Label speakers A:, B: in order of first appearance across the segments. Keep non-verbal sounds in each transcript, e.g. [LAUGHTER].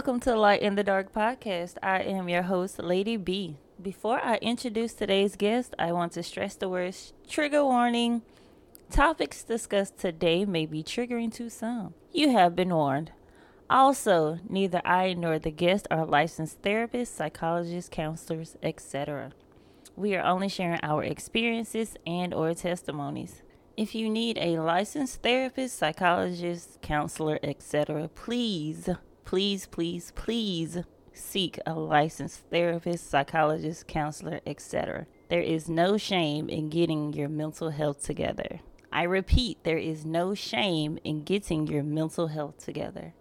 A: Welcome to Light in the Dark podcast. I am your host, Lady B. Before I introduce today's guest, I want to stress the words trigger warning. Topics discussed today may be triggering to some. You have been warned. Also, neither I nor the guest are licensed therapists, psychologists, counselors, etc. We are only sharing our experiences and or testimonies. If you need a licensed therapist, psychologist, counselor, etc., please please, please, please seek a licensed therapist, psychologist, counselor, etc. There is no shame in getting your mental health together. I repeat, there is no shame in getting your mental health together.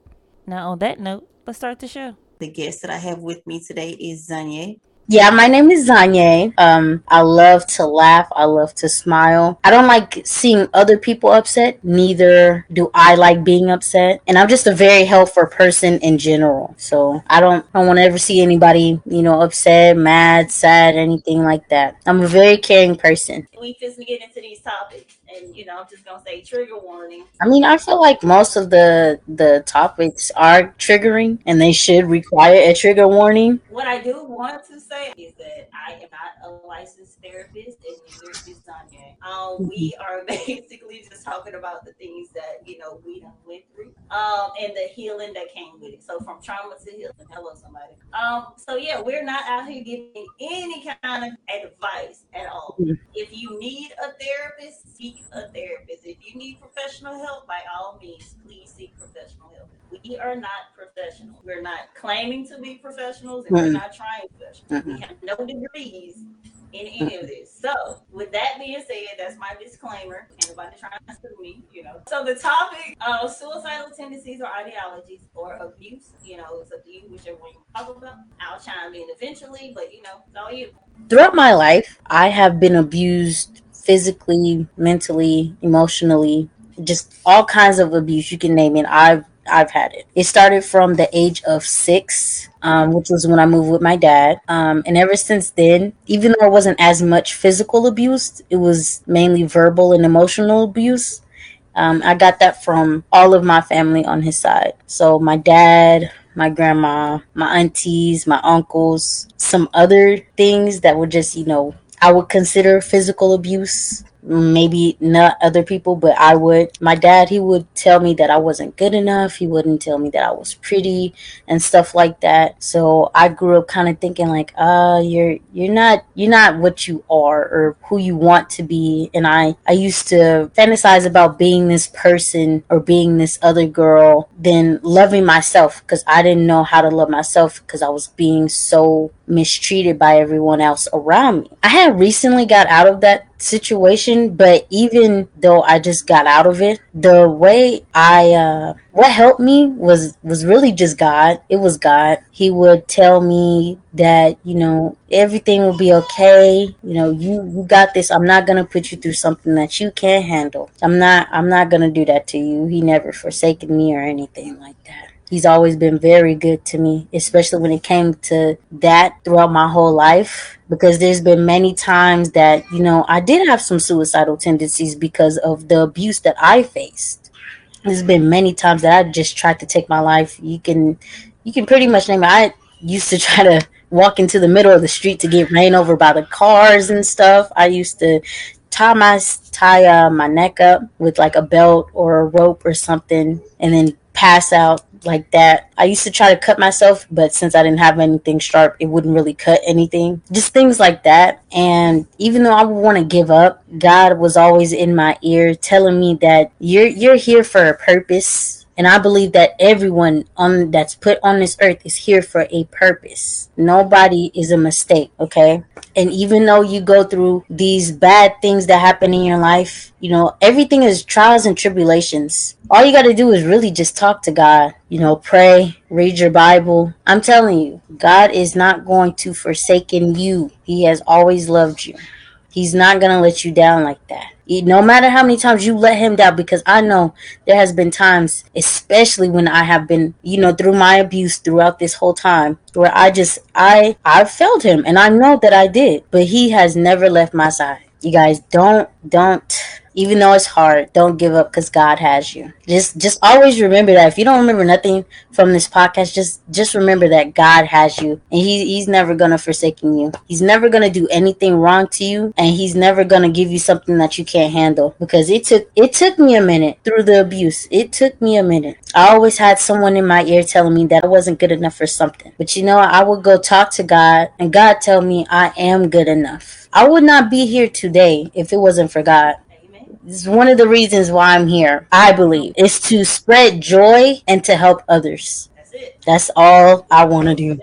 A: Now, on that note, let's start the show.
B: The guest that I have with me today is Zanye.
C: Yeah, my name is Zanye. Um, I love to laugh. I love to smile. I don't like seeing other people upset. Neither do I like being upset. And I'm just a very helpful person in general. So I don't, I don't want to ever see anybody, you know, upset, mad, sad, anything like that. I'm a very caring person.
B: We just get into these topics and you know, I'm just gonna say trigger warning.
C: I mean, I feel like most of the the topics are triggering, and they should require a trigger warning.
B: What I do want to say is that I am not a licensed therapist, and neither is. Um, we mm-hmm. are [LAUGHS] basically just talking about the things that you know we done went through, um, and the healing that came with it. So from trauma to healing. Hello, somebody. Um, so yeah, we're not out here giving any kind of advice at all. Mm-hmm. If you need a therapist, seek a therapist. If you need professional help, by all means, please seek professional help. We are not professionals. We're not claiming to be professionals, and mm-hmm. we're not trying professionals. Mm-hmm. We have no degrees in any of this. So, with that being said, that's my disclaimer. Anybody trying to sue me, you know. So, the topic of suicidal tendencies or ideologies or abuse, you know, it's up to you, whichever one you talk about. I'll chime in eventually, but you know, it's all you.
C: Throughout my life, I have been abused physically, mentally, emotionally, just all kinds of abuse you can name it. I've I've had it. It started from the age of six, um, which was when I moved with my dad. Um, and ever since then, even though it wasn't as much physical abuse, it was mainly verbal and emotional abuse. Um, I got that from all of my family on his side. So my dad, my grandma, my aunties, my uncles, some other things that were just, you know, I would consider physical abuse maybe not other people, but I would. My dad, he would tell me that I wasn't good enough. He wouldn't tell me that I was pretty and stuff like that. So I grew up kind of thinking like, uh, you're you're not you're not what you are or who you want to be. And I I used to fantasize about being this person or being this other girl, then loving myself because I didn't know how to love myself because I was being so mistreated by everyone else around me. I had recently got out of that situation, but even though I just got out of it, the way I uh what helped me was was really just God. It was God. He would tell me that, you know, everything will be okay. You know, you you got this. I'm not to put you through something that you can't handle. I'm not I'm not to do that to you. He never forsaken me or anything like that he's always been very good to me, especially when it came to that throughout my whole life. Because there's been many times that, you know, I did have some suicidal tendencies because of the abuse that I faced. There's been many times that I just tried to take my life. You can, you can pretty much name it. I used to [LAUGHS] try to walk into the middle of the street to get ran over by the cars and stuff. I used to tie my tie uh, my neck up with like a belt or a rope or something, and then pass out like that. I used to try to cut myself, but since I didn't have anything sharp, it wouldn't really cut anything. Just things like that. And even though I would want to give up, God was always in my ear telling me that you're you're here for a purpose and I believe that everyone on that's put on this earth is here for a purpose. Nobody is a mistake, okay? And even though you go through these bad things that happen in your life, you know, everything is trials and tribulations. All you got to do is really just talk to God, you know, pray, read your Bible. I'm telling you, God is not going to forsaken you. He has always loved you. He's not going to let you down like that no matter how many times you let him down because i know there has been times especially when i have been you know through my abuse throughout this whole time where i just i i failed him and i know that i did but he has never left my side. You guys don't don't even though it's hard, don't give up because God has you. Just just always remember that. If you don't remember nothing from this podcast, just just remember that God has you, and He He's never gonna forsaken you. He's never gonna do anything wrong to you, and He's never gonna give you something that you can't handle. Because it took it took me a minute through the abuse. It took me a minute. I always had someone in my ear telling me that I wasn't good enough for something. But you know, I would go talk to God, and God tell me I am good enough. I would not be here today if it wasn't for God. This is one of the reasons why I'm here, I believe, is to spread joy and to help others.
B: That's it.
C: That's all I want to do.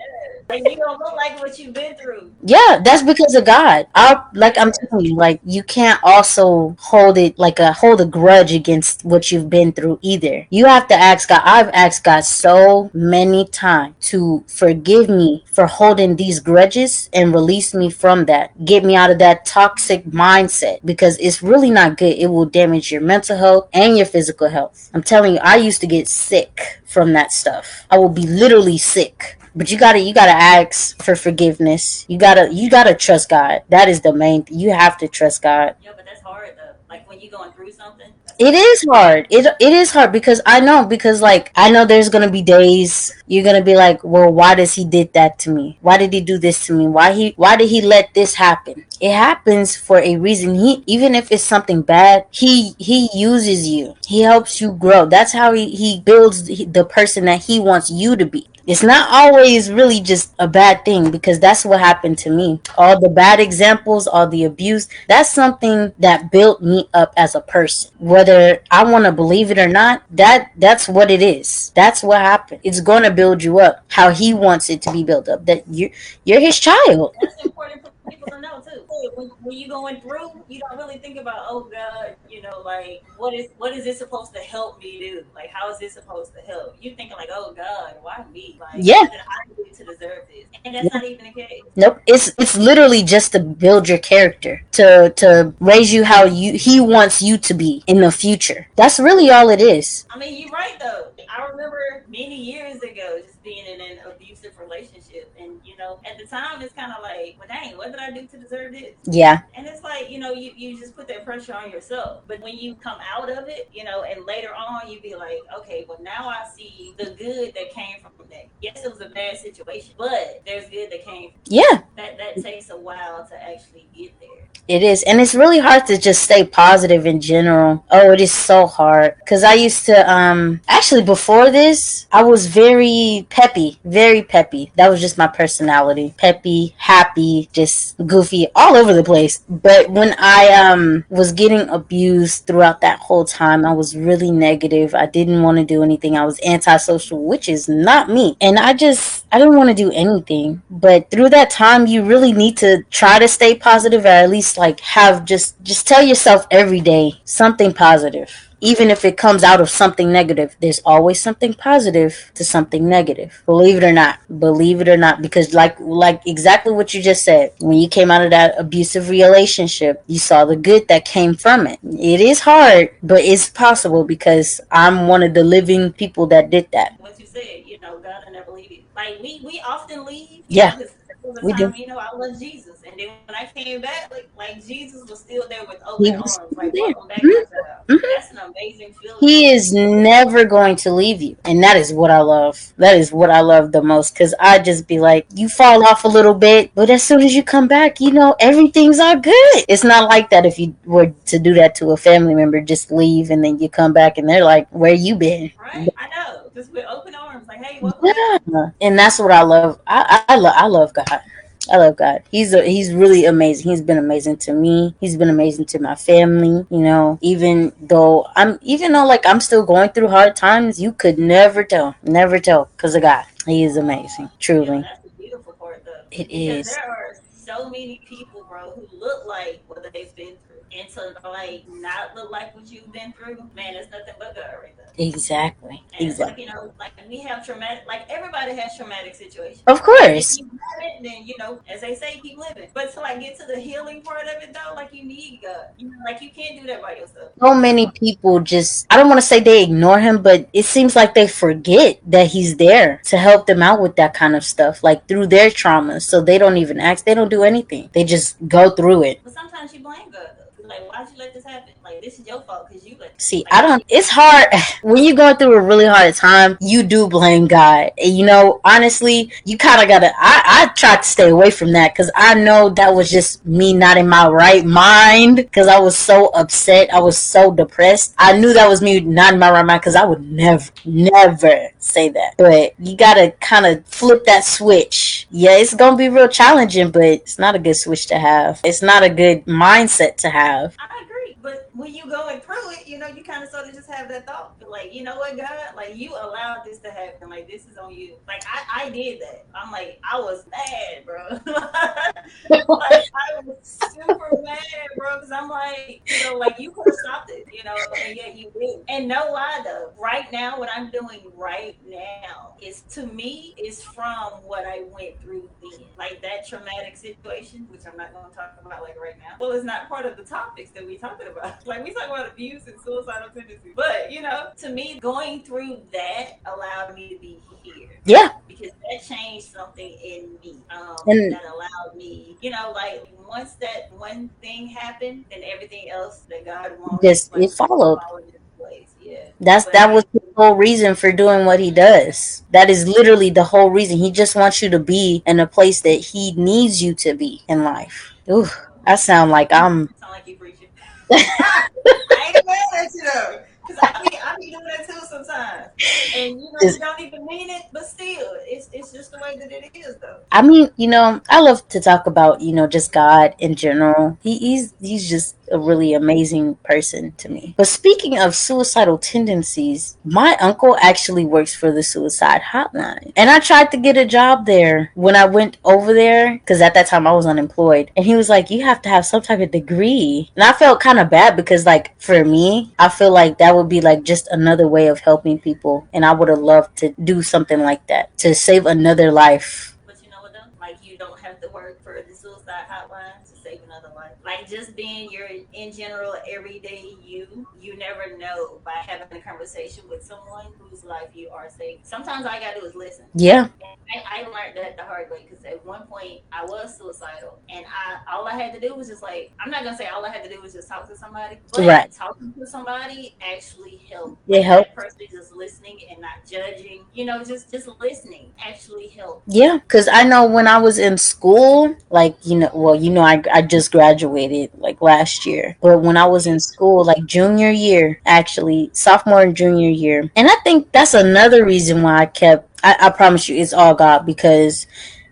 B: Like you don't look like what you've been through.
C: Yeah, that's because of God. I like I'm telling you, like you can't also hold it like a hold a grudge against what you've been through either. You have to ask God. I've asked God so many times to forgive me for holding these grudges and release me from that. Get me out of that toxic mindset because it's really not good. It will damage your mental health and your physical health. I'm telling you, I used to get sick from that stuff. I will be literally sick but you gotta you gotta ask for forgiveness. You gotta you gotta trust god. That is the main thing you have to trust god.
B: Yeah, but that's hard though. Like when you're going through something.
C: it is hard. It, it is hard because i know because like i know there's gonna be days you're gonna be like well why does he did that to me? Why did he do this to me? Why he why did he let this happen? It happens for a reason. He even if it's something bad he he uses you. He helps you grow. That's how he, he builds the person that he wants you to be it's not always really just a bad thing because that's what happened to me. All the bad examples, all the abuse, that's something that built me up as a person. Whether I want to believe it or not, that that's what it is. That's what happened. It's going to build you up how he wants it to be built up. That you you're his child.
B: that's important for people to know When, when you going through, you don't really think about, oh God, you know, like what is what is this supposed to help me do? Like how is this supposed to help? You thinking like, oh God, why me? Like
C: Yeah.
B: what did I do to deserve this? And that's not even the case.
C: Nope. It's it's literally just to build your character, to to raise you how you he wants you to be in the future. That's really all it is.
B: I mean, you're right though. I remember many years ago just being in an abusive relationship, you know, at the time it's kind of like, well, dang, what did I do to deserve this?
C: Yeah.
B: And it's like, you know, you, you just put that pressure on yourself. But when you come out of it, you know, and later on you be like, okay, well now I see the good that came from that. Yes, it was a bad situation, but there's good that came.
C: Yeah.
B: That that takes a while to actually get there.
C: It is, and it's really hard to just stay positive in general. Oh, it is so hard because I used to, um, actually before this, I was very peppy, very peppy. That was just my personality, peppy, happy, just goofy, all over the place. But when I um was getting abused throughout that whole time, I was really negative. I didn't want to do anything. I was antisocial, which is not me, and I just I didn't want to do anything. But through that time, you really need to try to stay positive, or at least like have just just tell yourself every day something positive. Even if it comes out of something negative, there's always something positive to something negative. Believe it or not, believe it or not, because like like exactly what you just said, when you came out of that abusive relationship, you saw the good that came from it. It is hard, but it's possible because I'm one of the living people that did that.
B: What you said, you know, God will never leave you. Like we we often leave.
C: Yeah,
B: was a
C: we
B: time,
C: do.
B: You know, I love Jesus, and then when I came back, like, like Jesus was still there with open arms, like
C: there.
B: welcome back,
C: Mhm.
B: child.
C: Mhm.
B: That's an amazing feeling.
C: He is never going to leave you. And that is what I love. That is what I love the most. Because I just be like, you fall off a little bit, but as soon as you come back, you know, everything's all good. It's not like that if you were to do that to a family member, just leave and then you come back and they're like, where you been?
B: Right? I know. Just with open arms, like, hey, welcome.
C: Yeah. And that's what I love. I, I, I, love, I love God. I love God. He's a, he's really amazing. He's been amazing to me. He's been amazing to my family. You know, even though I'm even though like I'm still going through hard times, you could never tell, never tell, because of God. He is amazing, truly.
B: that's the beautiful part, though.
C: It
B: Because
C: is.
B: there are so many people, bro, who look like what they've been through. And to like not look like what you've been through, man, it's nothing but God right there.
C: Exactly.
B: And it's like,
C: Exactly.
B: you know, like we have traumatic, like everybody has traumatic situations.
C: Of course.
B: then you know, as they say, keep living. But to like get to the healing part of it though, like you need God. You know, like you can't do that by yourself.
C: So many people just, I don't want to say they ignore him, but it seems like they forget that he's there to help them out with that kind of stuff, like through their traumas. So they don't even ask, they don't do anything. They just go through it.
B: But sometimes you blame God. Like, why'd you let this happen? Like, this is your fault because you let.
C: See, I don't. It's hard [SIGHS] when you're going through a really hard time. You do blame God. And, you know, honestly, you kind of gotta. I I tried to stay away from that because I know that was just me not in my right mind because I was so upset. I was so depressed. I knew that was me not in my right mind because I would never, never say that. But you gotta kind of flip that switch. Yeah, it's gonna be real challenging, but it's not a good switch to have. It's not a good mindset to have.
B: I agree, but when you going through it, you know, you kind of sort of just have that thought, like, you know what, God, like you allowed this to happen, like this is on you. Like I, I did that. I'm like, I was mad, bro. [LAUGHS] like I was super mad, bro, because I'm like, you know, like you could have stopped it, you know, and yet you did. And no lie though, right now, what I'm doing right now is to me is from what I went through then, like that traumatic situation, which I'm not going to talk about like right now. Well, it's not part of the topics that we talking about. [LAUGHS] Like we talk about abuse and suicidal tendencies, but you know, to me, going through that allowed me to be here.
C: Yeah.
B: Because that changed something in me. Um,
C: And-
B: that allowed me, you know, like once that one thing happened, then everything else that God wanted
C: Just- it followed.
B: place. Yeah.
C: That's
B: But
C: that was the whole reason for doing what he does. That is literally the whole reason. He just wants you to be in a place that he needs you to be in life. Ooh, I sound like I'm
B: Sound like you preaching. [LAUGHS] I ain't mad at you though. Cause I be, I be doing that too sometimes. And you know,
C: Is-
B: you don't even mean it, but still, it's it's just the way that it is though.
C: I mean, you know, I love to talk about, you know, just God in general. He, he's he's just a really amazing person to me. But speaking of suicidal tendencies, my uncle actually works for the suicide hotline. And I tried to get a job there when I went over there because at that time I was unemployed. And he was like, You have to have some type of degree. And I felt kind of bad because, like, for me, I feel like that would be like just another way of helping people. And I would have loved to do something like that to save another life.
B: But you know what though? Like you don't have to work for the suicide hotline to save another life. Like just being your in general everyday you, you never know by having a conversation with someone whose life you are saving. Sometimes all I gotta do is listen.
C: Yeah,
B: I, I learned that the hard way because at one point I was suicidal, and I all I had to do was just like I'm not gonna say all I had to do was just talk to somebody, but
C: Right.
B: talking to somebody actually helped.
C: It helped.
B: That person just listening and not judging, you know, just just listening actually helped.
C: yeah. Because I know when I was in school, like, you know, well, you know, I, I just graduated like last year. But when I was in school, like junior year, actually, sophomore and junior year. And I think that's another reason why I kept, I, I promise you, it's all God because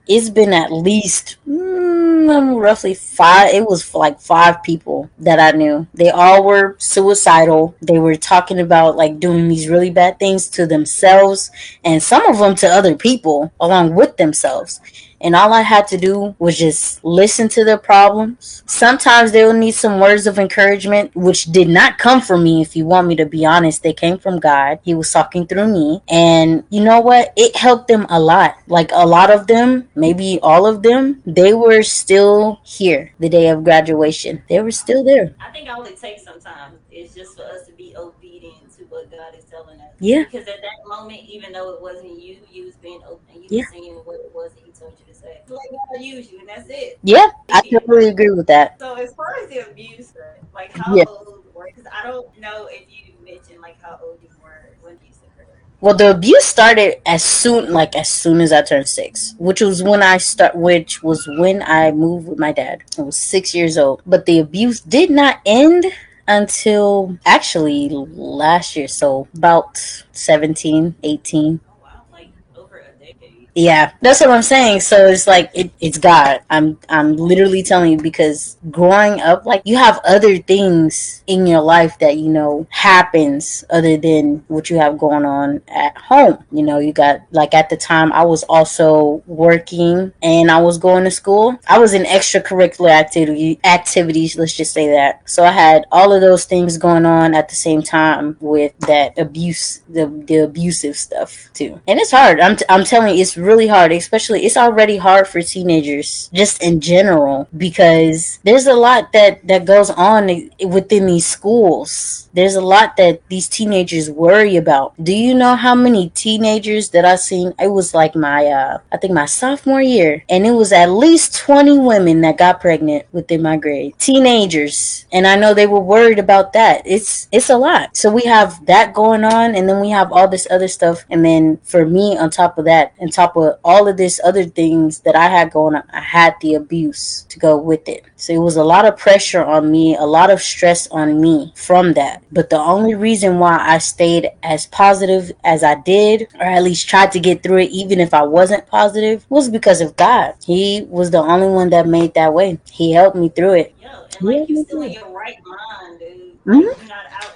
C: it's been at least mm, roughly five it was like five people that i knew they all were suicidal they were talking about like doing these really bad things to themselves and some of them to other people along with themselves and all I had to do was just listen to their problems. Sometimes they will need some words of encouragement, which did not come from me. If you want me to be honest, they came from God. He was talking through me. And you know what? It helped them a lot. Like a lot of them, maybe all of them, they were still here the day of graduation. They were still there.
B: I think all it takes sometimes is just for us to be obedient to what God is telling us.
C: Yeah.
B: Because at that moment, even though it wasn't you, you was being open you
C: Yeah
B: saying what it was that He told you to say. Let God use you, and that's it.
C: Yeah, I totally agree with that.
B: So as far as the abuse, like how
C: Yeah.
B: old were? Because I don't know if you mentioned like how old you were when occurred.
C: Well, the abuse started as soon, like as soon as I turned six, which was when I start, which was when I moved with my dad. I was six years old, but the abuse did not end until actually last year. So about 17, 18.
B: Oh wow, like over a decade.
C: Yeah, that's what I'm saying. So it's like it, it's God. I'm I'm literally telling you because growing up, like you have other things in your life that you know happens other than what you have going on at home. You know, you got like at the time I was also working and I was going to school. I was in extracurricular activity activities. Let's just say that. So I had all of those things going on at the same time with that abuse, the the abusive stuff too. And it's hard. I'm t- I'm telling you, it's really hard, especially it's already hard for teenagers just in general because there's a lot that that goes on within these schools. There's a lot that these teenagers worry about. Do you know how many teenagers that I seen? It was like my uh I think my sophomore year and it was at least 20 women that got pregnant within my grade. Teenagers. And I know they were worried about that. It's it's a lot. So we have that going on and then we have all this other stuff and then for me on top of that, on top of all of this other things that I had going on, I had the abuse to go with it. So it was a lot of pressure on me, a lot of stress on me from that. But the only reason why I stayed as positive as I did, or at least tried to get through it, even if I wasn't positive, was because of God. He was the only one that made that way. He helped me through it.
B: Yo, and like you still in your right mind, dude. Mm-hmm. You're not out here, you know,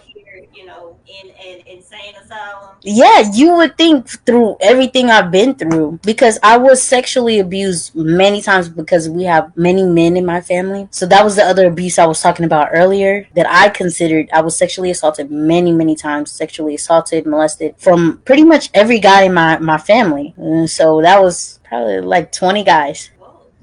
B: in an insane asylum.
C: Yeah, you would think through everything I've been through because I was sexually abused many times because we have many men in my family. So that was the other abuse I was talking about earlier that I considered. I was sexually assaulted many, many times, sexually assaulted, molested from pretty much every guy in my, my family. And so that was probably like 20 guys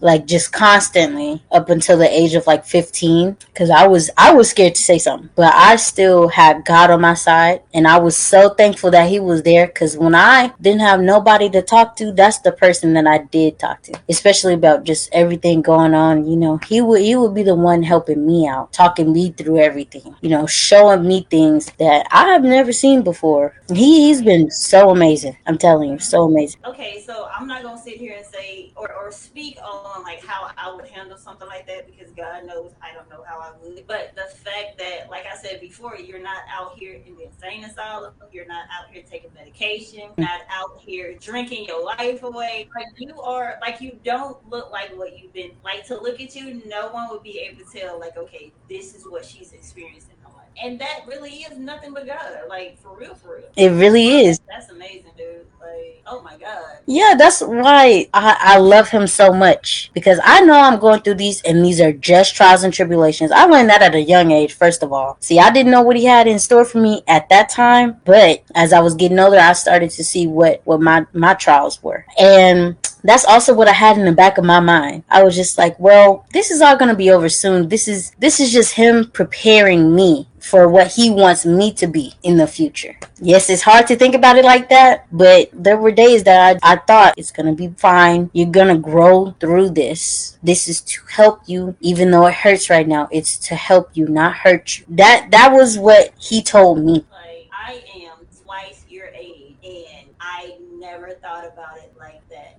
C: like just constantly up until the age of like 15 because i was i was scared to say something but i still had god on my side and i was so thankful that he was there because when i didn't have nobody to talk to that's the person that i did talk to especially about just everything going on you know. He would he would be the one helping me out talking me through everything you know showing me things that i have never seen before. He, he's been so amazing. I'm telling you so amazing.
B: Okay so i'm not gonna sit here and say or, or speak on on like how I would handle something like that because God knows I don't know how I would. But the fact that, like I said before, you're not out here in the insane asylum, you're not out here taking medication, mm. not out here drinking your life away. Like you are, like you don't look like what you've been. Like to look at you, no one would be able to tell, like, okay, this is what she's experiencing and that really is nothing but God. Like for real, for real.
C: It really is.
B: That's amazing, dude. Like, oh my God.
C: Yeah, that's why I, I love him so much because I know I'm going through these, and these are just trials and tribulations. I learned that at a young age. First of all, see, I didn't know what he had in store for me at that time, but as I was getting older, I started to see what what my my trials were, and that's also what I had in the back of my mind. I was just like, well, this is all going to be over soon. This is this is just him preparing me for what he wants me to be in the future. Yes, it's hard to think about it like that, but there were days that I, I thought it's to be fine. You're to grow through this. This is to help you even though it hurts right now. It's to help you, not hurt you. That that was what he told me.
B: Like I am twice your age and I never thought about it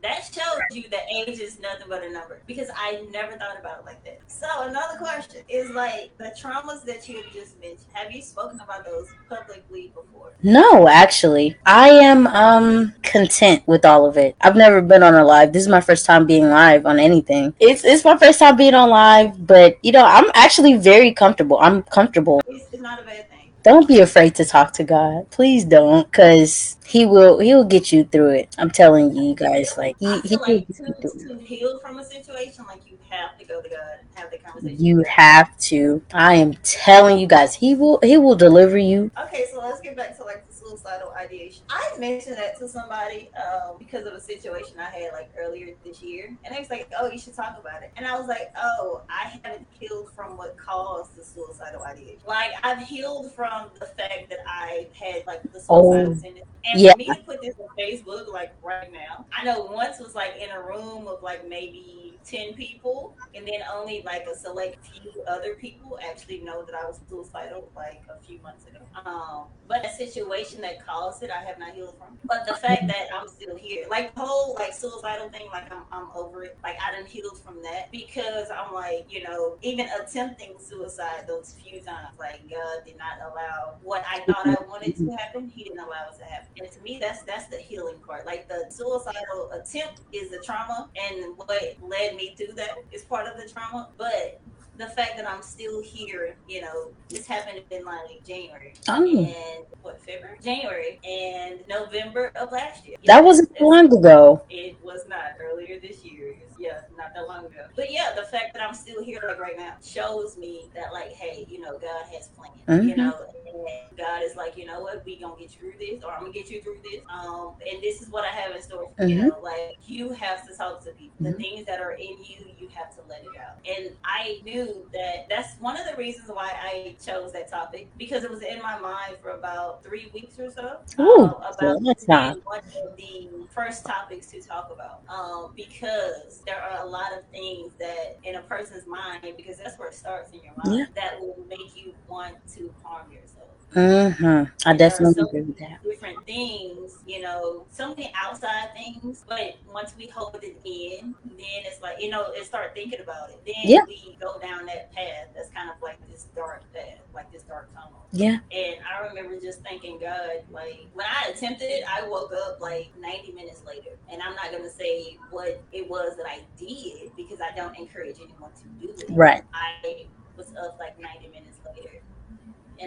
B: that. Shows you that age is nothing but a number because I never thought about it like that. So another question is like the traumas that you just mentioned. Have you spoken about those publicly before?
C: No, actually, I am um content with all of it. I've never been on a live. This is my first time being live on anything. It's it's my first time being on live, but you know I'm actually very comfortable. I'm comfortable.
B: It's, it's not a bad thing
C: don't be afraid to talk to God. Please don't, because He will. He'll get you through it. I'm telling you, guys. Like He, he
B: like to, to heal from a situation, like you have to go to God and have the conversation.
C: You have to. I am telling you guys, He will. He will deliver you.
B: Okay, so let's get back to like suicidal ideation. I mentioned that to somebody um, because of a situation I had like earlier this year, and they was like, "Oh, you should talk about it." And I was like, "Oh, I haven't healed from what caused the suicidal ideation. Like I've healed from the fact that I had like the suicidal oh, tendency. And yeah. for me to put this on Facebook like right now, I know once was like in a room of like maybe 10 people, and then only like a select few other people actually know that I was suicidal like a few months ago. Um, but a situation that caused it, I have not healed from. But the fact that I'm still here, like the whole like suicidal thing, like I'm, I'm over it. Like I didn't heal from that because I'm like, you know, even attempting suicide those few times, like God did not allow what I thought I wanted to happen. He didn't allow it to happen. And to me, that's that's the healing part. Like the suicidal attempt is the trauma, and what led me through that is part of the trauma. But the fact that I'm still here, you know, this happened in like January oh. and what February, January, and November of last year.
C: That wasn't long ago.
B: It was not earlier this year. Yeah, not that long ago. But yeah, the fact that I'm still here like right now shows me that like, hey, you know, God has plans.
C: Mhm.
B: You know, and God is like, you know what, we gonna get you through this, or I'm gonna get you through this. Um, and this is what I have in store. For you. You know, like you have to talk to people. The
C: Mhm.
B: things that are in you, you have to let it out. And I knew that that's one of the reasons why I chose that topic because it was in my mind for about three weeks or so.
C: Ooh,
B: um, about
C: so that's
B: being
C: not-
B: one of the first topics to talk about um, because there are a lot of things that in a person's mind because that's where it starts in your mind
C: Yeah.
B: that will make you want to harm yourself
C: Mm-hmm. I
B: And there are
C: definitely
B: so
C: agree with that.
B: different things, you know, so many outside things, but once we hold it in, then it's like, you know, and start thinking about it. Then
C: Yeah.
B: we go down that path that's kind of like this dark path, like this dark tunnel.
C: Yeah.
B: And I remember just thinking, God, like when I attempted it, I woke up like 90 minutes later. And I'm not gonna say what it was that I did because I don't encourage anyone to do it.
C: Right.
B: I was up like 90 minutes later.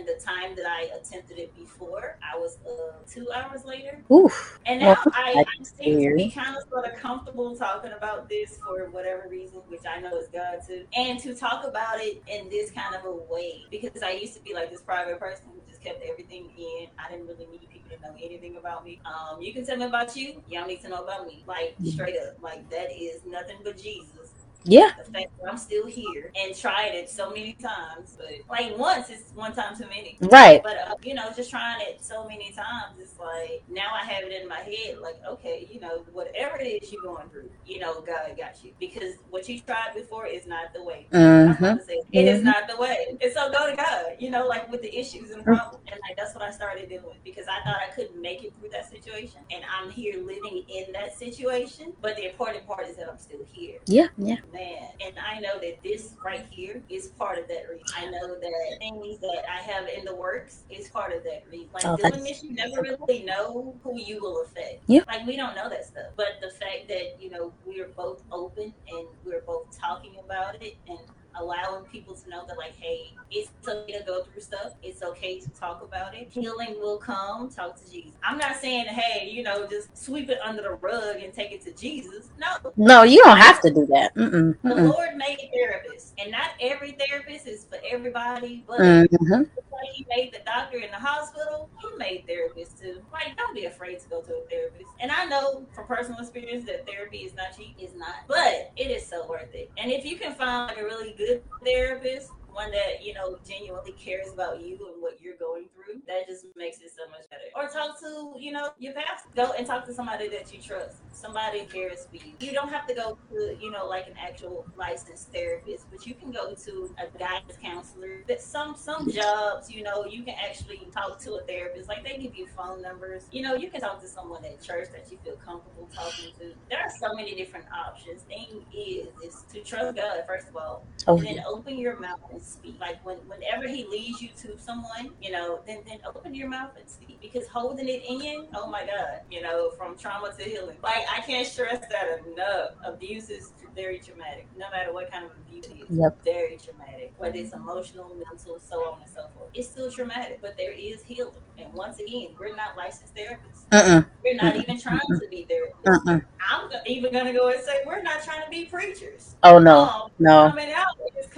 B: And the time that I attempted it before, I was up two hours later.
C: Oof.
B: And now
C: Well,
B: I, I seem to be kind of sort of comfortable talking about this for whatever reason, which I know is God too. And to talk about it in this kind of a way, because I used to be like this private person who just kept everything in. I didn't really need people to know anything about me. Um, you can tell me about you. Y'all need to know about me. Like straight up, like that is nothing but Jesus
C: Yeah.
B: the fact that I'm still here and tried it so many times, but like once is one time too many.
C: Right.
B: But uh, you know, just trying it so many times, it's like now I have it in my head, like okay, you know, whatever it is you're going through, you know, God got you because what you tried before is not the way.
C: Mm-hmm.
B: say, it is
C: Mhm.
B: not the way. And so go to God, you know, like with the issues and problems. And like that's what I started doing because I thought I couldn't make it through that situation. And I'm here living in that situation. But the important part is that I'm still here
C: Yeah. Yeah.
B: Man. And I know that this right here is part of that reason. I know that things that I have in the works is part of that reason. Like
C: Oh,
B: doing this, you never really know who you will affect.
C: Yeah.
B: Like we don't know that stuff. But the fact that, you know, we're both open and we're both talking about it and allowing people to know that like, hey, it's okay to go through stuff. It's okay to talk about it. Healing will come. Talk to Jesus. I'm not saying, hey, you know, just sweep it under the rug and take it to Jesus. No,
C: No, you don't have to do that. Mm-mm.
B: the
C: Mm-mm.
B: Lord made therapists, and not every therapist is for everybody. But
C: Mm-hmm.
B: Like He made the doctor in the hospital, He made therapists too. Like, don't be afraid to go to a therapist. And I know from personal experience that therapy is not cheap. It's not, but it is so worth it. And if you can find like a really good therapist, one that you know genuinely cares about you and what you're going through, that just makes it so much better. Or talk to you know your pastor. Go and talk to somebody that you trust. Somebody cares for you. You don't have to go to you know like an actual licensed therapist, but you can go to a guidance counselor. That some some jobs you know you can actually talk to a therapist. Like they give you phone numbers. You know you can talk to someone at church that you feel comfortable talking to. There are so many different options. Thing is is to trust God first of all
C: Oh,
B: and
C: yeah.
B: then open your mouth and speak. Like when, whenever he leads you to someone, you know, then then open your mouth and speak. Because holding it in, oh my God, you know, from trauma to healing. Like I can't stress that enough. Abuse is very traumatic, no matter what kind of abuse it is.
C: Yep.
B: Very traumatic. Whether it's emotional, mental, so on and so forth. It's still traumatic, but there is healing. And once again, we're not licensed therapists.
C: Mm-mm.
B: We're not even trying to be therapists.
C: Mm-mm.
B: I'm even gonna go and say we're not trying to be preachers.
C: Oh no.
B: Um,
C: No.
B: coming out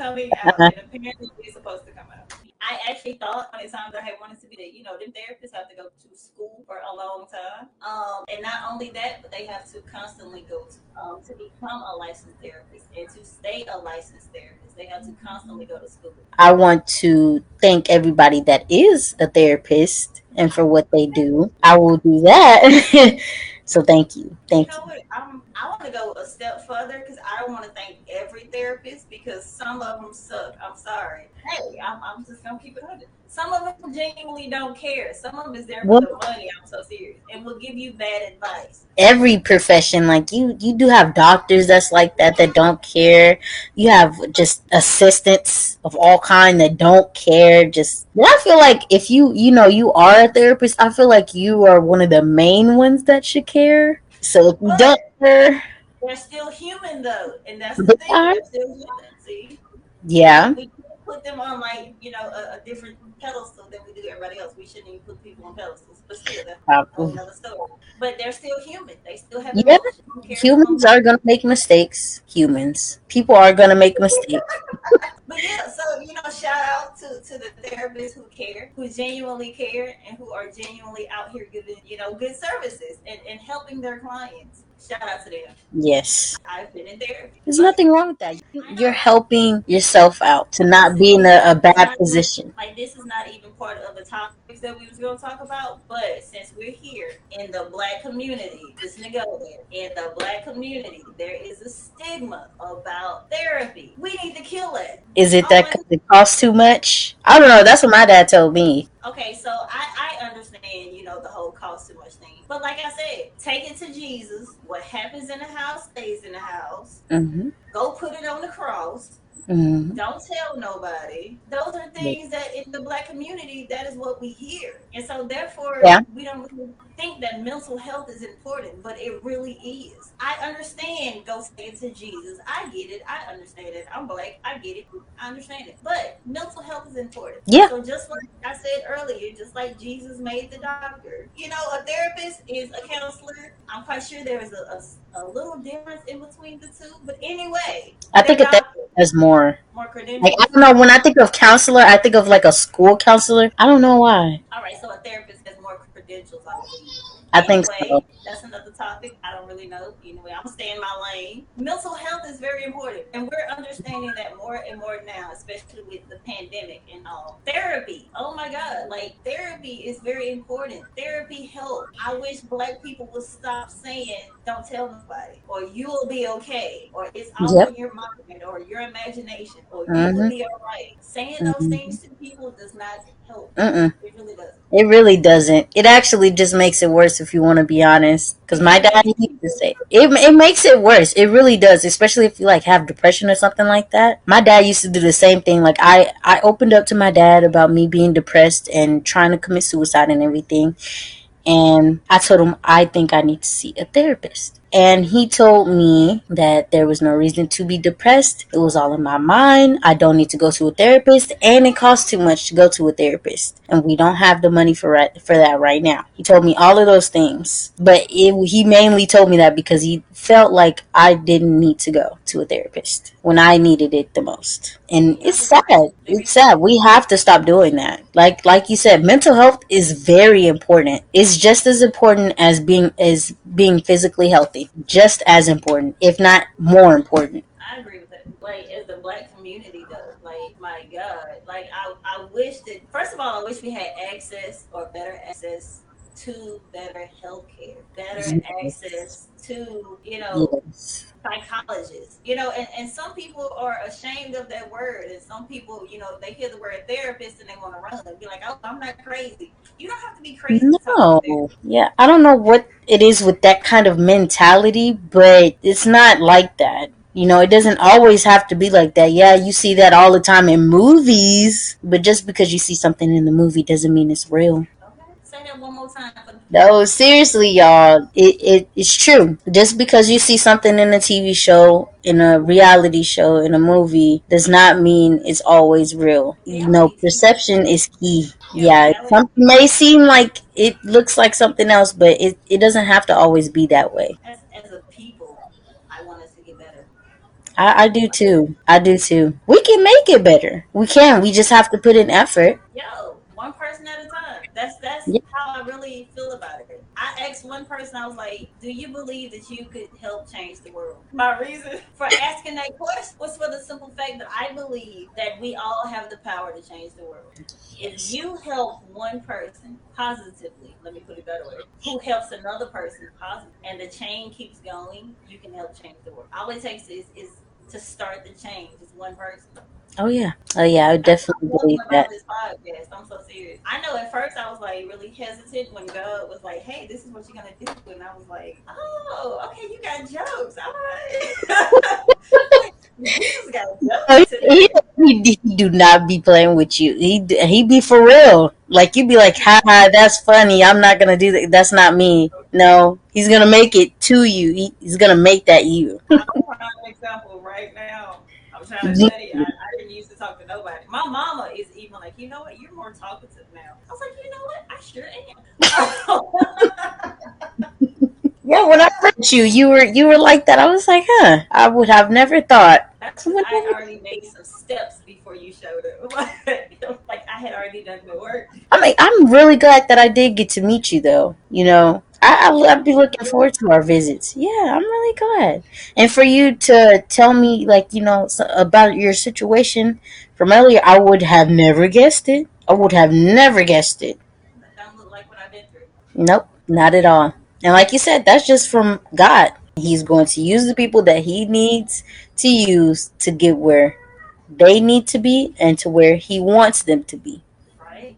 B: coming [LAUGHS] out, and apparently it's supposed to come out. I actually thought many times I had wanted to be that, you know, them therapists have to go to school for a long time. Um, and not only that, but they have to constantly go to, um, to become a licensed therapist and to stay a licensed therapist. They have to constantly go to school.
C: I want to thank everybody that is a therapist and for what they do. I will do that. [LAUGHS] so thank you. Thank
B: You
C: you.
B: what? I'm, I want to go a step further because I want to thank every therapist because some of them suck. I'm sorry. Hey, I'm, I'm just gonna keep it hundred. Some of them genuinely don't care. Some of them is there for
C: Well-
B: the money. I'm so serious, and will give you bad advice.
C: Every profession, like you, you do have doctors that's like that that don't care. You have just assistants of all kind that don't care. Just, I feel like if you, you know, you are a therapist, I feel like you are one of the main ones that should care. So if you don't
B: They're still human though, and that's the thing.
C: are.
B: They're still human. See,
C: yeah,
B: we, put them on like you know a, a, different pedestal than we do everybody else. We shouldn't even put people on pedestals, but still, that's another story. But they're still human. They still have yeah.
C: Humans are gonna make mistakes. Humans, people are gonna make mistakes. [LAUGHS]
B: but yeah, so you know, shout out to to the therapists who care, who genuinely care, and who are genuinely out here giving you know good services and, and helping their clients. Shout out to them.
C: Yes.
B: I've been in therapy.
C: There's nothing wrong with that. You're helping yourself out to not be in a, a bad position.
B: Like this is not even part of the topics that we was going to talk about, but since we're here in the black community, just to go there, in the black community, there is a stigma about therapy. We need to kill it.
C: Is it that oh it costs too much? I don't know. That's what my dad told me.
B: Okay, so I, I understand, you know, the whole cost too much thing. But like I said, take it to Jesus. What happens in the house stays in the house. Mm-hmm. Go put it on the cross. Mm-hmm. Don't tell nobody. Those are things that in the black community, that is what we hear. And so therefore yeah. we don't really think that mental health is important, but it really is. I understand go say it to Jesus. I get it. I understand it. I'm black. I get it. I understand it. But mental health is important.
C: Yeah.
B: So just like I said earlier, just like Jesus made the doctor, you know, a therapist is a counselor. I'm quite sure there is a, a, a little difference in between the two. But anyway,
C: I think that has more.
B: More credentials.
C: Like, I don't know. When I think of counselor, I think of like a school counselor. I don't know why.
B: All right. So a therapist has more credentials, I.
C: I think so.
B: That's another topic. I don't really know. Anyway, I'm staying in my lane. Mental health is very important, and we're understanding that more and more now, especially with the pandemic and all. Therapy. Oh my God, like therapy is very important. Therapy help. I wish Black people would stop saying, "Don't tell nobody," or "You will be okay," or "It's all yep. in your mind," or your imagination, or "You mm-hmm. will be all right." Saying mm-hmm. those things to people does not help. Mm-mm. It really doesn't.
C: It really doesn't. It actually just makes it worse if you want to be honest. Because my dad used to say it. It makes it worse. It really does, especially if you like have depression or something like that. My dad used to do the same thing. Like I, I opened up to my dad about me being depressed and trying to commit suicide and everything. And I told him I think I need to see a therapist. And he told me that there was no reason to be depressed. It was all in my mind. I don't need to go to a therapist and it costs too much to go to a therapist. And we don't have the money for right, for that right now. He told me all of those things. But it, he mainly told me that because he felt like I didn't need to go to a therapist when I needed it the most. And it's sad. It's sad. We have to stop doing that. Like like you said, mental health is very important. It's just as important as being as being physically healthy just as important, if not more important.
B: I agree with that. Like as the black community does, like my God, like I, I wish that first of all, I wish we had access or better access to better health care, better access to, you know, yes. psychologists. You know, and, and some people are ashamed of that word. And some people, you know, they hear the word therapist and they want to run and be like, oh, I'm not crazy. You don't have to be crazy.
C: No. Yeah. I don't know what it is with that kind of mentality, but it's not like that. You know, it doesn't always have to be like that. Yeah, you see that all the time in movies, but just because you see something in the movie doesn't mean it's real.
B: That one more time.
C: No, seriously, y'all. It, it it's true. Just because you see something in a TV show, in a reality show, in a movie, does not mean it's always real. You know, perception is key. Yeah, something may seem like it looks like something else, but it, it doesn't have to always be that way.
B: As, as a people, I want us to get better.
C: I, I do too. I do too. We can make it better. We can. We just have to put in effort.
B: Yo, one person at a time. That's that's yeah. how I really feel about it. I asked one person, I was like, "Do you believe that you could help change the world?" My reason [LAUGHS] for asking that question was for the simple fact that I believe that we all have the power to change the world. If you help one person positively, let me put it better way, who helps another person positively positive, and the chain keeps going, you can help change the world. All it takes is is to start the change. Is one person.
C: Oh yeah, oh yeah, I would definitely believe that.
B: This podcast, I'm so serious. I know at first I was like really hesitant when God was like, "Hey, this is what you're gonna do," and I was like, "Oh, okay, you got jokes, all right." [LAUGHS] [LAUGHS]
C: Oh, he, he, he, do not be playing with you. He he be for real. Like you be like, "Ha ha, that's funny." I'm not gonna do that. That's not me. No, he's gonna make it to you. He, he's gonna make that you.
B: I'm an example right now trying to I, I, didn't used to talk to nobody. My mama is even like, you know what, you're more talkative now. I was like, you know what, I sure
C: am. [LAUGHS] yeah, when I met you, you were you were like that. I was like, huh, I would have never thought.
B: I already made some steps before you showed up. [LAUGHS] like I had already done the work.
C: I mean, I'm really glad that I did get to meet you, though. You know, I, I would be looking forward to our visits. Yeah, I'm really glad. And for you to tell me, like, you know, about your situation from earlier, I would have never guessed it. I would have never guessed it.
B: That don't Like what I've been through.
C: nope, not at all. And like you said, that's just from God. He's going to use the people that he needs to use to get where they need to be and to where he wants them to be.
B: Right.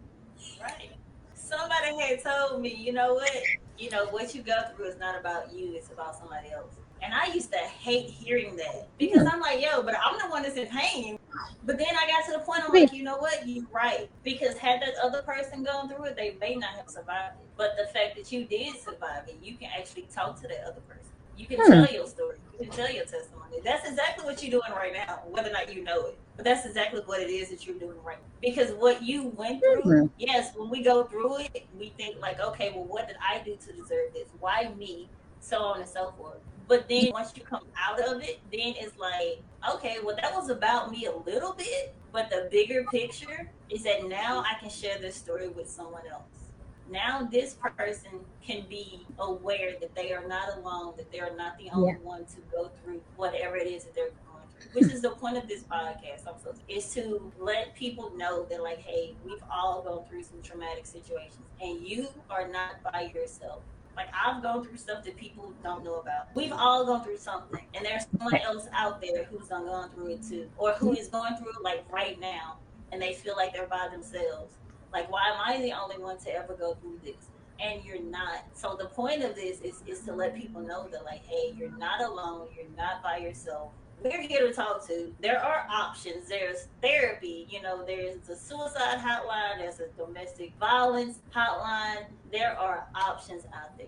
B: Right. Somebody had told me, you know what? you know, what you go through is not about you, it's about somebody else. And I used to hate hearing that because I'm like, yo, but I'm the one that's in pain. But then I got to the point, I'm like, you know what? You're right. Because had that other person gone through it, they may not have survived it. But the fact that you did survive it, you can actually talk to that other person. You can hmm. tell your story. You can tell your testimony. That's exactly what you're doing right now, whether or not you know it. But that's exactly what it is that you're doing right. Now. Because what you went through, mm-hmm. yes, when we go through it, we think like, okay, well, what did I do to deserve this? Why me? So on and so forth. But then once you come out of it, then it's like, okay, well, that was about me a little bit. But the bigger picture is that now I can share this story with someone else now this person can be aware that they are not alone, that they're not the only yeah. one to go through whatever it is that they're going through. Which is the point of this podcast, also, is to let people know that, like, hey, we've all gone through some traumatic situations, and you are not by yourself. Like I've gone through stuff that people don't know about. We've all gone through something, and there's someone else out there who's gone through it too, or who is going through it like right now, and they feel like they're by themselves like, why am I the only one to ever go through this? And you're not. So the point of this is, is to let people know that, like, hey, you're not alone. You're not by yourself. We're here to talk to. There are options. There's therapy. You know, there's the suicide hotline. There's a domestic violence hotline. There are options out there.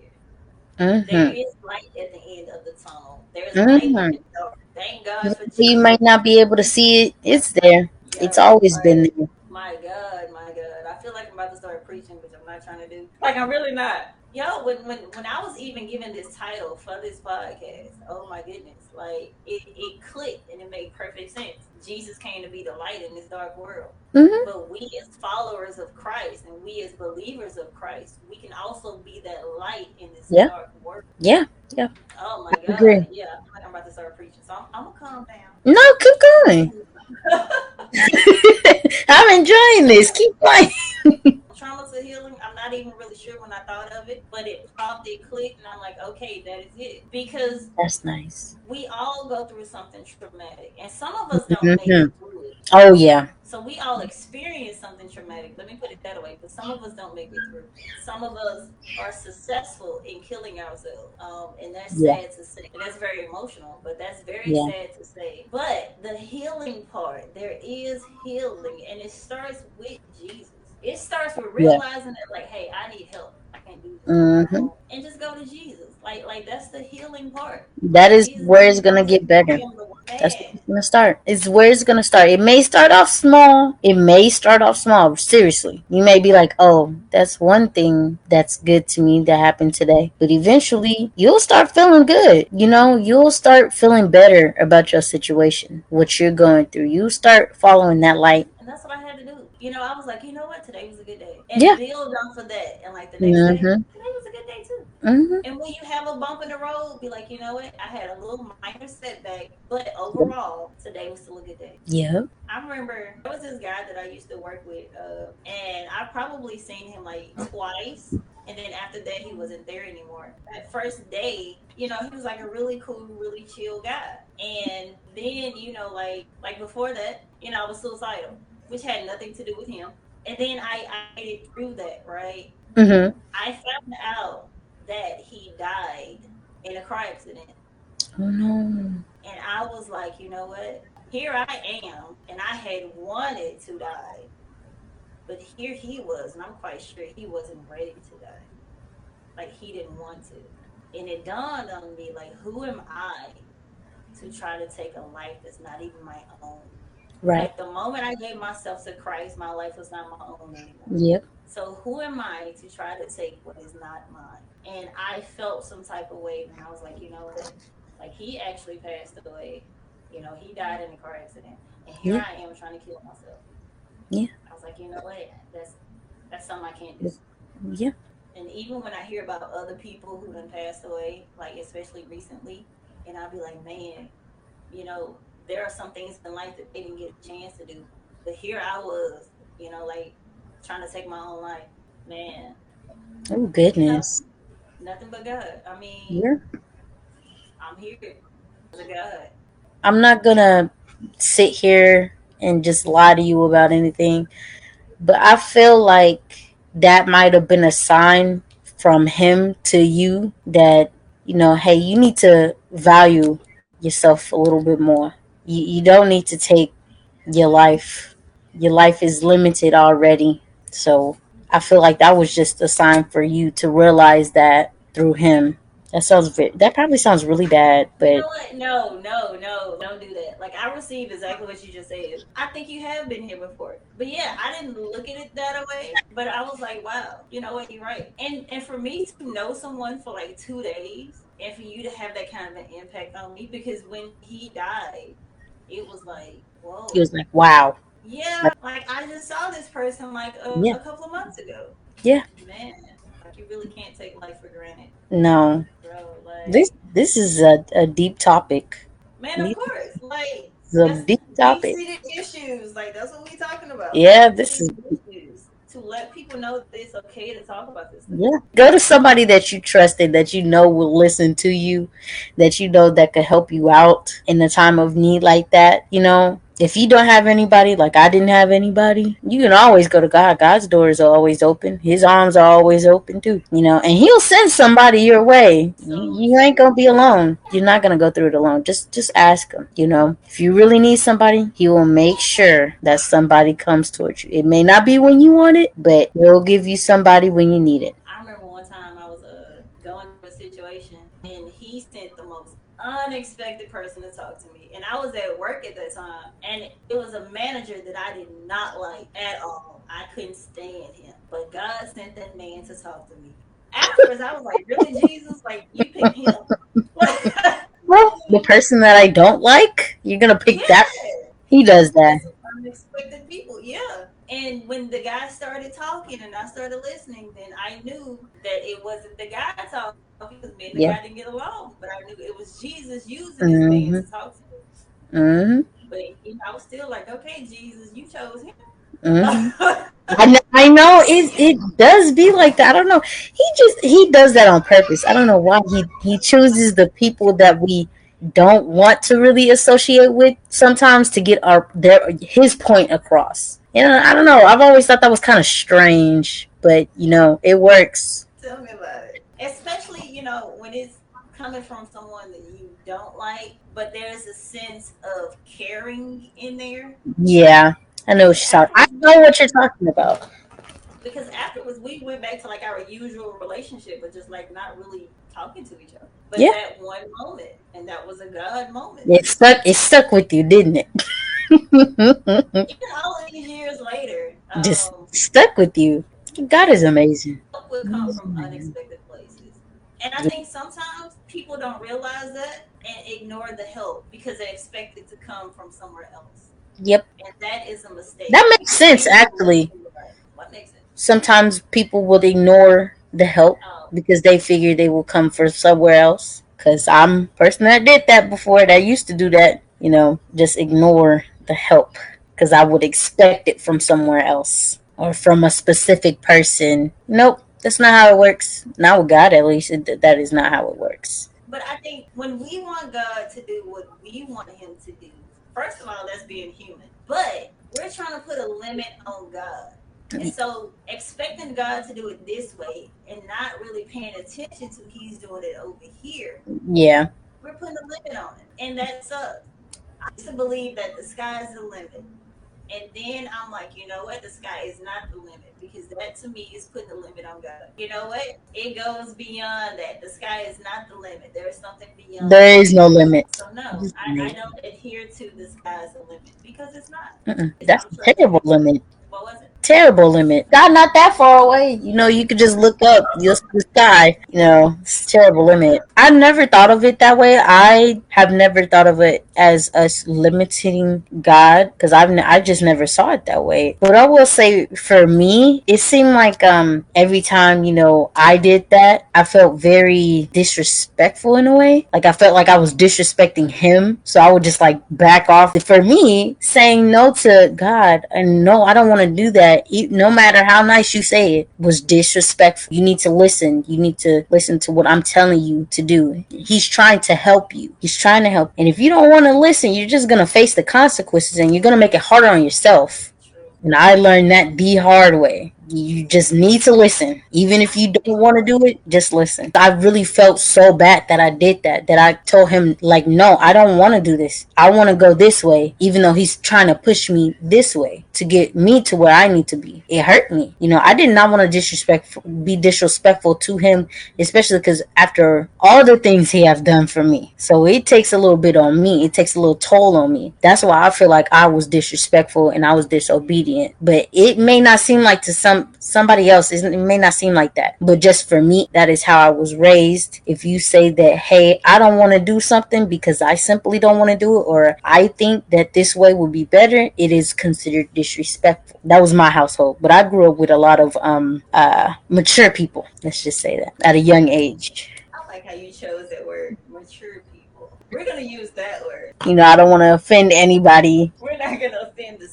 B: Mm-hmm. There is light at the end of the tunnel. There's mm-hmm. light the. Thank God for
C: You might not be able to see it. It's there. Yeah, it's always right. been there.
B: My God, my God. I feel like I'm about to start preaching, which I'm not trying to do. Like I'm really not. Yo, when when when I was even given this title for this podcast, oh my goodness, like it, it clicked and it made perfect sense. Jesus came to be the light in this dark world. Mm-hmm. But we as followers of Christ and we as believers of Christ, we can also be that light in this yeah. dark world.
C: Yeah, yeah.
B: Oh my God. Agree. Yeah, I like I'm about to start preaching. So I'm, I'm gonna calm down.
C: No, keep going. [LAUGHS] [LAUGHS] I'm enjoying this. Keep going.
B: Trauma to healing. Not even really sure when I thought of it, but it probably clicked, and I'm like, okay, that is it. Because
C: that's nice.
B: We all go through something traumatic, and some of us don't mm-hmm. make it through it.
C: Oh yeah.
B: So we all experience something traumatic. Let me put it that way. But some of us don't make it through. Some of us are successful in killing ourselves, um, and that's yeah. sad to say. And that's very emotional, but that's very yeah. sad to say. But the healing part, there is healing, and it starts with Jesus. It starts with realizing yeah. that, like, hey, I need help. I can't do this. Mm-hmm. And just go to Jesus. Like, like that's the healing part.
C: That is Jesus where it's gonna get better. That's gonna start. It's where it's gonna start. It may start off small. It may start off small. Seriously, you may be like, "Oh, that's one thing that's good to me that happened today," but eventually, you'll start feeling good. You know, you'll start feeling better about your situation, what you're going through. You start following that light.
B: And that's what I had to do. You know, I was like, you know what, today was a good day, and yeah. build off of that. And like the next mm-hmm. day, today was a good day too. Mm-hmm. And when you have a bump in the road, be like, you know what? I had a little minor setback, but overall, today was still a good day.
C: Yeah.
B: I remember there was this guy that I used to work with, uh, and I probably seen him like twice. And then after that, he wasn't there anymore. That first day, you know, he was like a really cool, really chill guy. And then, you know, like like before that, you know, I was suicidal, which had nothing to do with him. And then I I it through that, right? Mm-hmm. I found out that he died in a car accident.
C: Oh no.
B: And I was like, you know what? Here I am, and I had wanted to die. But here he was, and I'm quite sure he wasn't ready to die. Like he didn't want to. And it dawned on me, like, who am I to try to take a life that's not even my own.
C: Right.
B: Like the moment I gave myself to Christ, my life was not my own anymore.
C: Yep.
B: So who am I to try to take what is not mine? And I felt some type of way, and I was like, you know what? Like he actually passed away. You know, he died in a car accident, and here
C: Yeah.
B: I am trying to kill myself.
C: Yeah.
B: I was like, you know what? That's that's something I can't do.
C: Yeah.
B: And even when I hear about other people who have passed away, like especially recently, and I'll be like, man, you know, there are some things in life that they didn't get a chance to do. But here I was, you know, like trying to take my own life. Man,
C: Oh goodness.
B: nothing but God. I mean,
C: Yeah.
B: I'm here God.
C: I'm not gonna sit here and just lie to you about anything, but I feel like that might have been a sign from him to you that you know, hey, you need to value yourself a little bit more. You you don't need to take your life. Your life is limited already. So I feel like that was just a sign for you to realize that through him. That sounds that probably sounds really bad,
B: You
C: but
B: know what? No, no, no, don't do that. Like I received exactly what you just said. I think you have been here before. But yeah, I didn't look at it that way. But I was like, wow, you know what, you're right. And and for me to know someone for like two days and for you to have that kind of an impact on me because when he died, it was like, whoa.
C: he was like, "Wow,
B: Yeah, like I just saw this person like a,
C: Yeah.
B: a couple of months ago.
C: Yeah.
B: Man, like you really can't take life for granted,
C: no,
B: bro. Like
C: this this is a, a deep topic.
B: man, of course. Like
C: It's a deep topic.
B: Issues, like that's what we're talking about.
C: Yeah, this is.
B: To let people know that it's okay to talk about this.
C: yeah. Go to somebody that you trusted, that you know will listen to you, that you know that could help you out in a time of need like that. You know, if you don't have anybody, like I didn't have anybody, you can always go to God. God's doors are always open. His arms are always open too. You know, and He'll send somebody your way. You, you ain't gonna be alone. You're not gonna go through it alone. Just just ask Him. You know, if you really need somebody, He will make sure that somebody comes towards you. It may not be when you want it, but He'll give you somebody when you need it.
B: I remember one time I was uh, going through a situation, and he sent the most unexpected person to talk to I was at work at that time, and it was a manager that I did not like at all. I couldn't stand him, but God sent that man to talk to me. Afterwards, I was like, "Really, Jesus? Like you picked him?" [LAUGHS]
C: Well, the person that I don't like, you're gonna pick that. He does that.
B: unexpected people yeah and when the guy started talking and i started listening then i knew that it wasn't the guy talking because me and the
C: Yeah.
B: guy didn't get along but i knew it was jesus using this man to mm-hmm. talk to me
C: hmm
B: but you know, i was still like okay jesus you chose him
C: hmm [LAUGHS] I know, I know it it does be like that. I don't know. He just he does that on purpose. I don't know why he he chooses the people that we don't want to really associate with sometimes to get our their his point across. You know, I don't know. I've always thought that was kind of strange, but you know, it works.
B: tell me about it especially you know when it's coming from someone that you don't like but there's a sense of caring in there
C: Yeah. I know what you're talking. I know what you're talking about.
B: because afterwards we went back to like our usual relationship, but just like not really talking to each other. But
C: Yeah.
B: that one moment, and that was a God moment.
C: It stuck it stuck with you, didn't it? [LAUGHS]
B: Even all these years later, um,
C: Just stuck with you. God is amazing.
B: will come from unexpected. And I think sometimes people don't realize that and ignore the help because they expect it to come from somewhere else.
C: Yep.
B: And that is a mistake.
C: That makes sense, actually.
B: What makes sense?
C: Sometimes people will ignore the help
B: Um,
C: because they figure they will come from somewhere else. Cause I'm a person that did that before. That used to do that. You know, just ignore the help because I would expect it from somewhere else or from a specific person. Nope, that's not how it works. Not with God, at least. It, that is not how it works.
B: But I think when we want God to do what we want Him to do, first of all, that's being human. But we're trying to put a limit on God. And mm-hmm. so expecting God to do it this way and not really paying attention to He's doing it over here,
C: Yeah.
B: we're putting a limit on it. And that sucks. I used to believe that the sky's the limit. And then I'm like, you know what? The sky is not the limit because that to me is putting a limit on God. You know what? It goes beyond that. The sky is not the limit. There is something beyond.
C: There is no limit.
B: So no, I, I don't adhere to the sky is the limit because it's not.
C: Mm-mm.
B: It's
C: That's a
B: untrue.
C: terrible limit. Terrible limit. God, not that far away. You know, you could just look up, you'll just the sky. You know, it's terrible limit. I never thought of it that way. I have never thought of it as us limiting God because I've n- I just never saw it that way. But I will say, for me, it seemed like um every time you know I did that, I felt very disrespectful in a way. Like I felt like I was disrespecting Him, so I would just like back off. For me, saying no to God and no, I don't want to do that. E- No matter how nice you say it, was disrespectful. You need to listen. You need to listen to what I'm telling you to do. He's trying to help you. He's trying to help. And if you don't want to listen, you're just gonna face the consequences, and you're gonna make it harder on yourself. And I learned that the hard way. You just need to listen. Even if you don't want to do it, just listen. I really felt so bad that I did that. That I told him, like, no, I don't want to do this. I want to go this way, even though he's trying to push me this way to get me to where I need to be. It hurt me. You know, I did not want to disrespect, be disrespectful to him, especially because after all the things he have done for me. So it takes a little bit on me. It takes a little toll on me. That's why I feel like I was disrespectful and I was disobedient. But it may not seem like to some somebody else isn't it may not seem like that. But just for me, that is how I was raised. If you say that, hey, I don't want to do something because I simply don't want to do it or I think that this way would be better, it is considered disrespectful. That was my household. But I grew up with a lot of um uh mature people. Let's just say that at a young age.
B: I like how you chose that word, mature people. We're gonna use that word.
C: You know, I don't want to offend anybody.
B: We're not gonna offend the.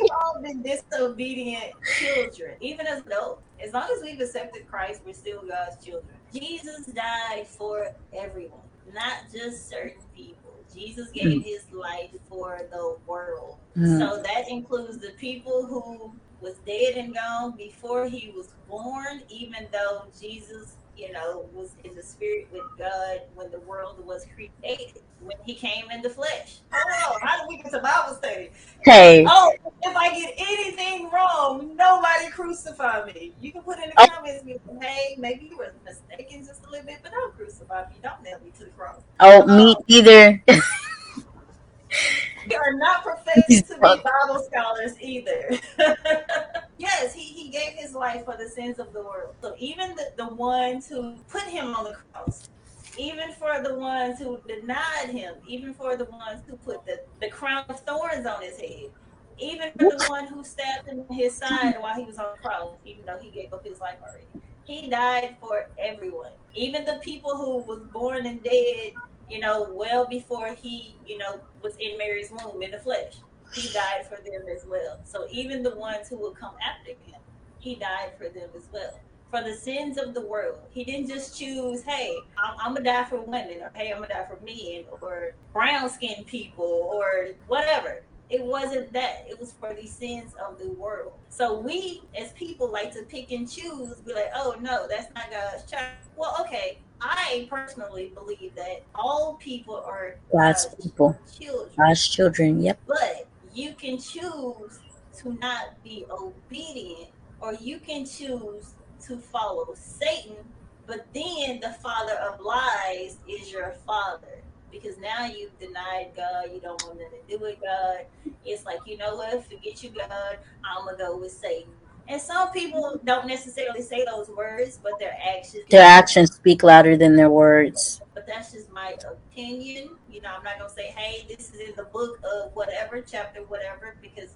B: We've all been disobedient children, even as adults. As long as we've accepted Christ, we're still God's children. Jesus died for everyone, not just certain people. Jesus gave his life for the world.
C: Mm.
B: So that includes the people who was dead and gone before he was born, even though Jesus, you know, was in the spirit with God when the world was created, when he came in the flesh. Oh, how did we get to Bible study?
C: Hey,
B: Oh, if I get anything wrong, nobody crucify me. You can put in the
C: Oh.
B: comments, hey, maybe you were mistaken just a little bit, but don't crucify me. Don't nail me to the cross.
C: oh, me either. [LAUGHS]
B: We are not professed to be Bible scholars either. [LAUGHS] yes, he, he gave his life for the sins of the world. So even the, the ones who put him on the cross, even for the ones who denied him, even for the ones who put the, the crown of thorns on his head, even for the one who stabbed him in his side while he was on the cross, even though he gave up his life already. He died for everyone. Even the people who was born and dead you know, well before he, you know, was in Mary's womb in the flesh. He died for them as well. So even the ones who will come after him, he died for them as well. For the sins of the world. He didn't just choose, hey, I'm, I'm gonna die for women, or hey, I'm gonna die for men, or brown skinned people, or whatever. It wasn't that. It was for the sins of the world. So we, as people, like to pick and choose, be like, oh no, that's not God's child. Well, okay, I personally believe that all people are
C: God's people,
B: children,
C: God's children. Yep.
B: but you can choose to not be obedient, or you can choose to follow Satan. But then the father of lies is your father because now you've denied God. You don't want nothing to do with God. It's like you know what? Forget you, God. I'm gonna go with Satan. And some people don't necessarily say those words, but their actions.
C: Their actions speak louder than their words.
B: But that's just my opinion. You know, I'm not gonna say, hey, this is in the book of whatever, chapter, whatever, because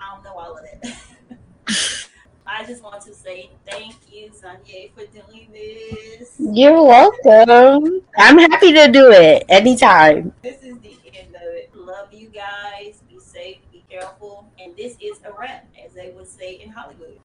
B: I don't know all of it. [LAUGHS] I just want to say thank you, Zanye, for doing this.
C: You're welcome. I'm happy to do it anytime.
B: This is the end of it. Love you guys. Be safe, and this is a wrap, as they would say in Hollywood.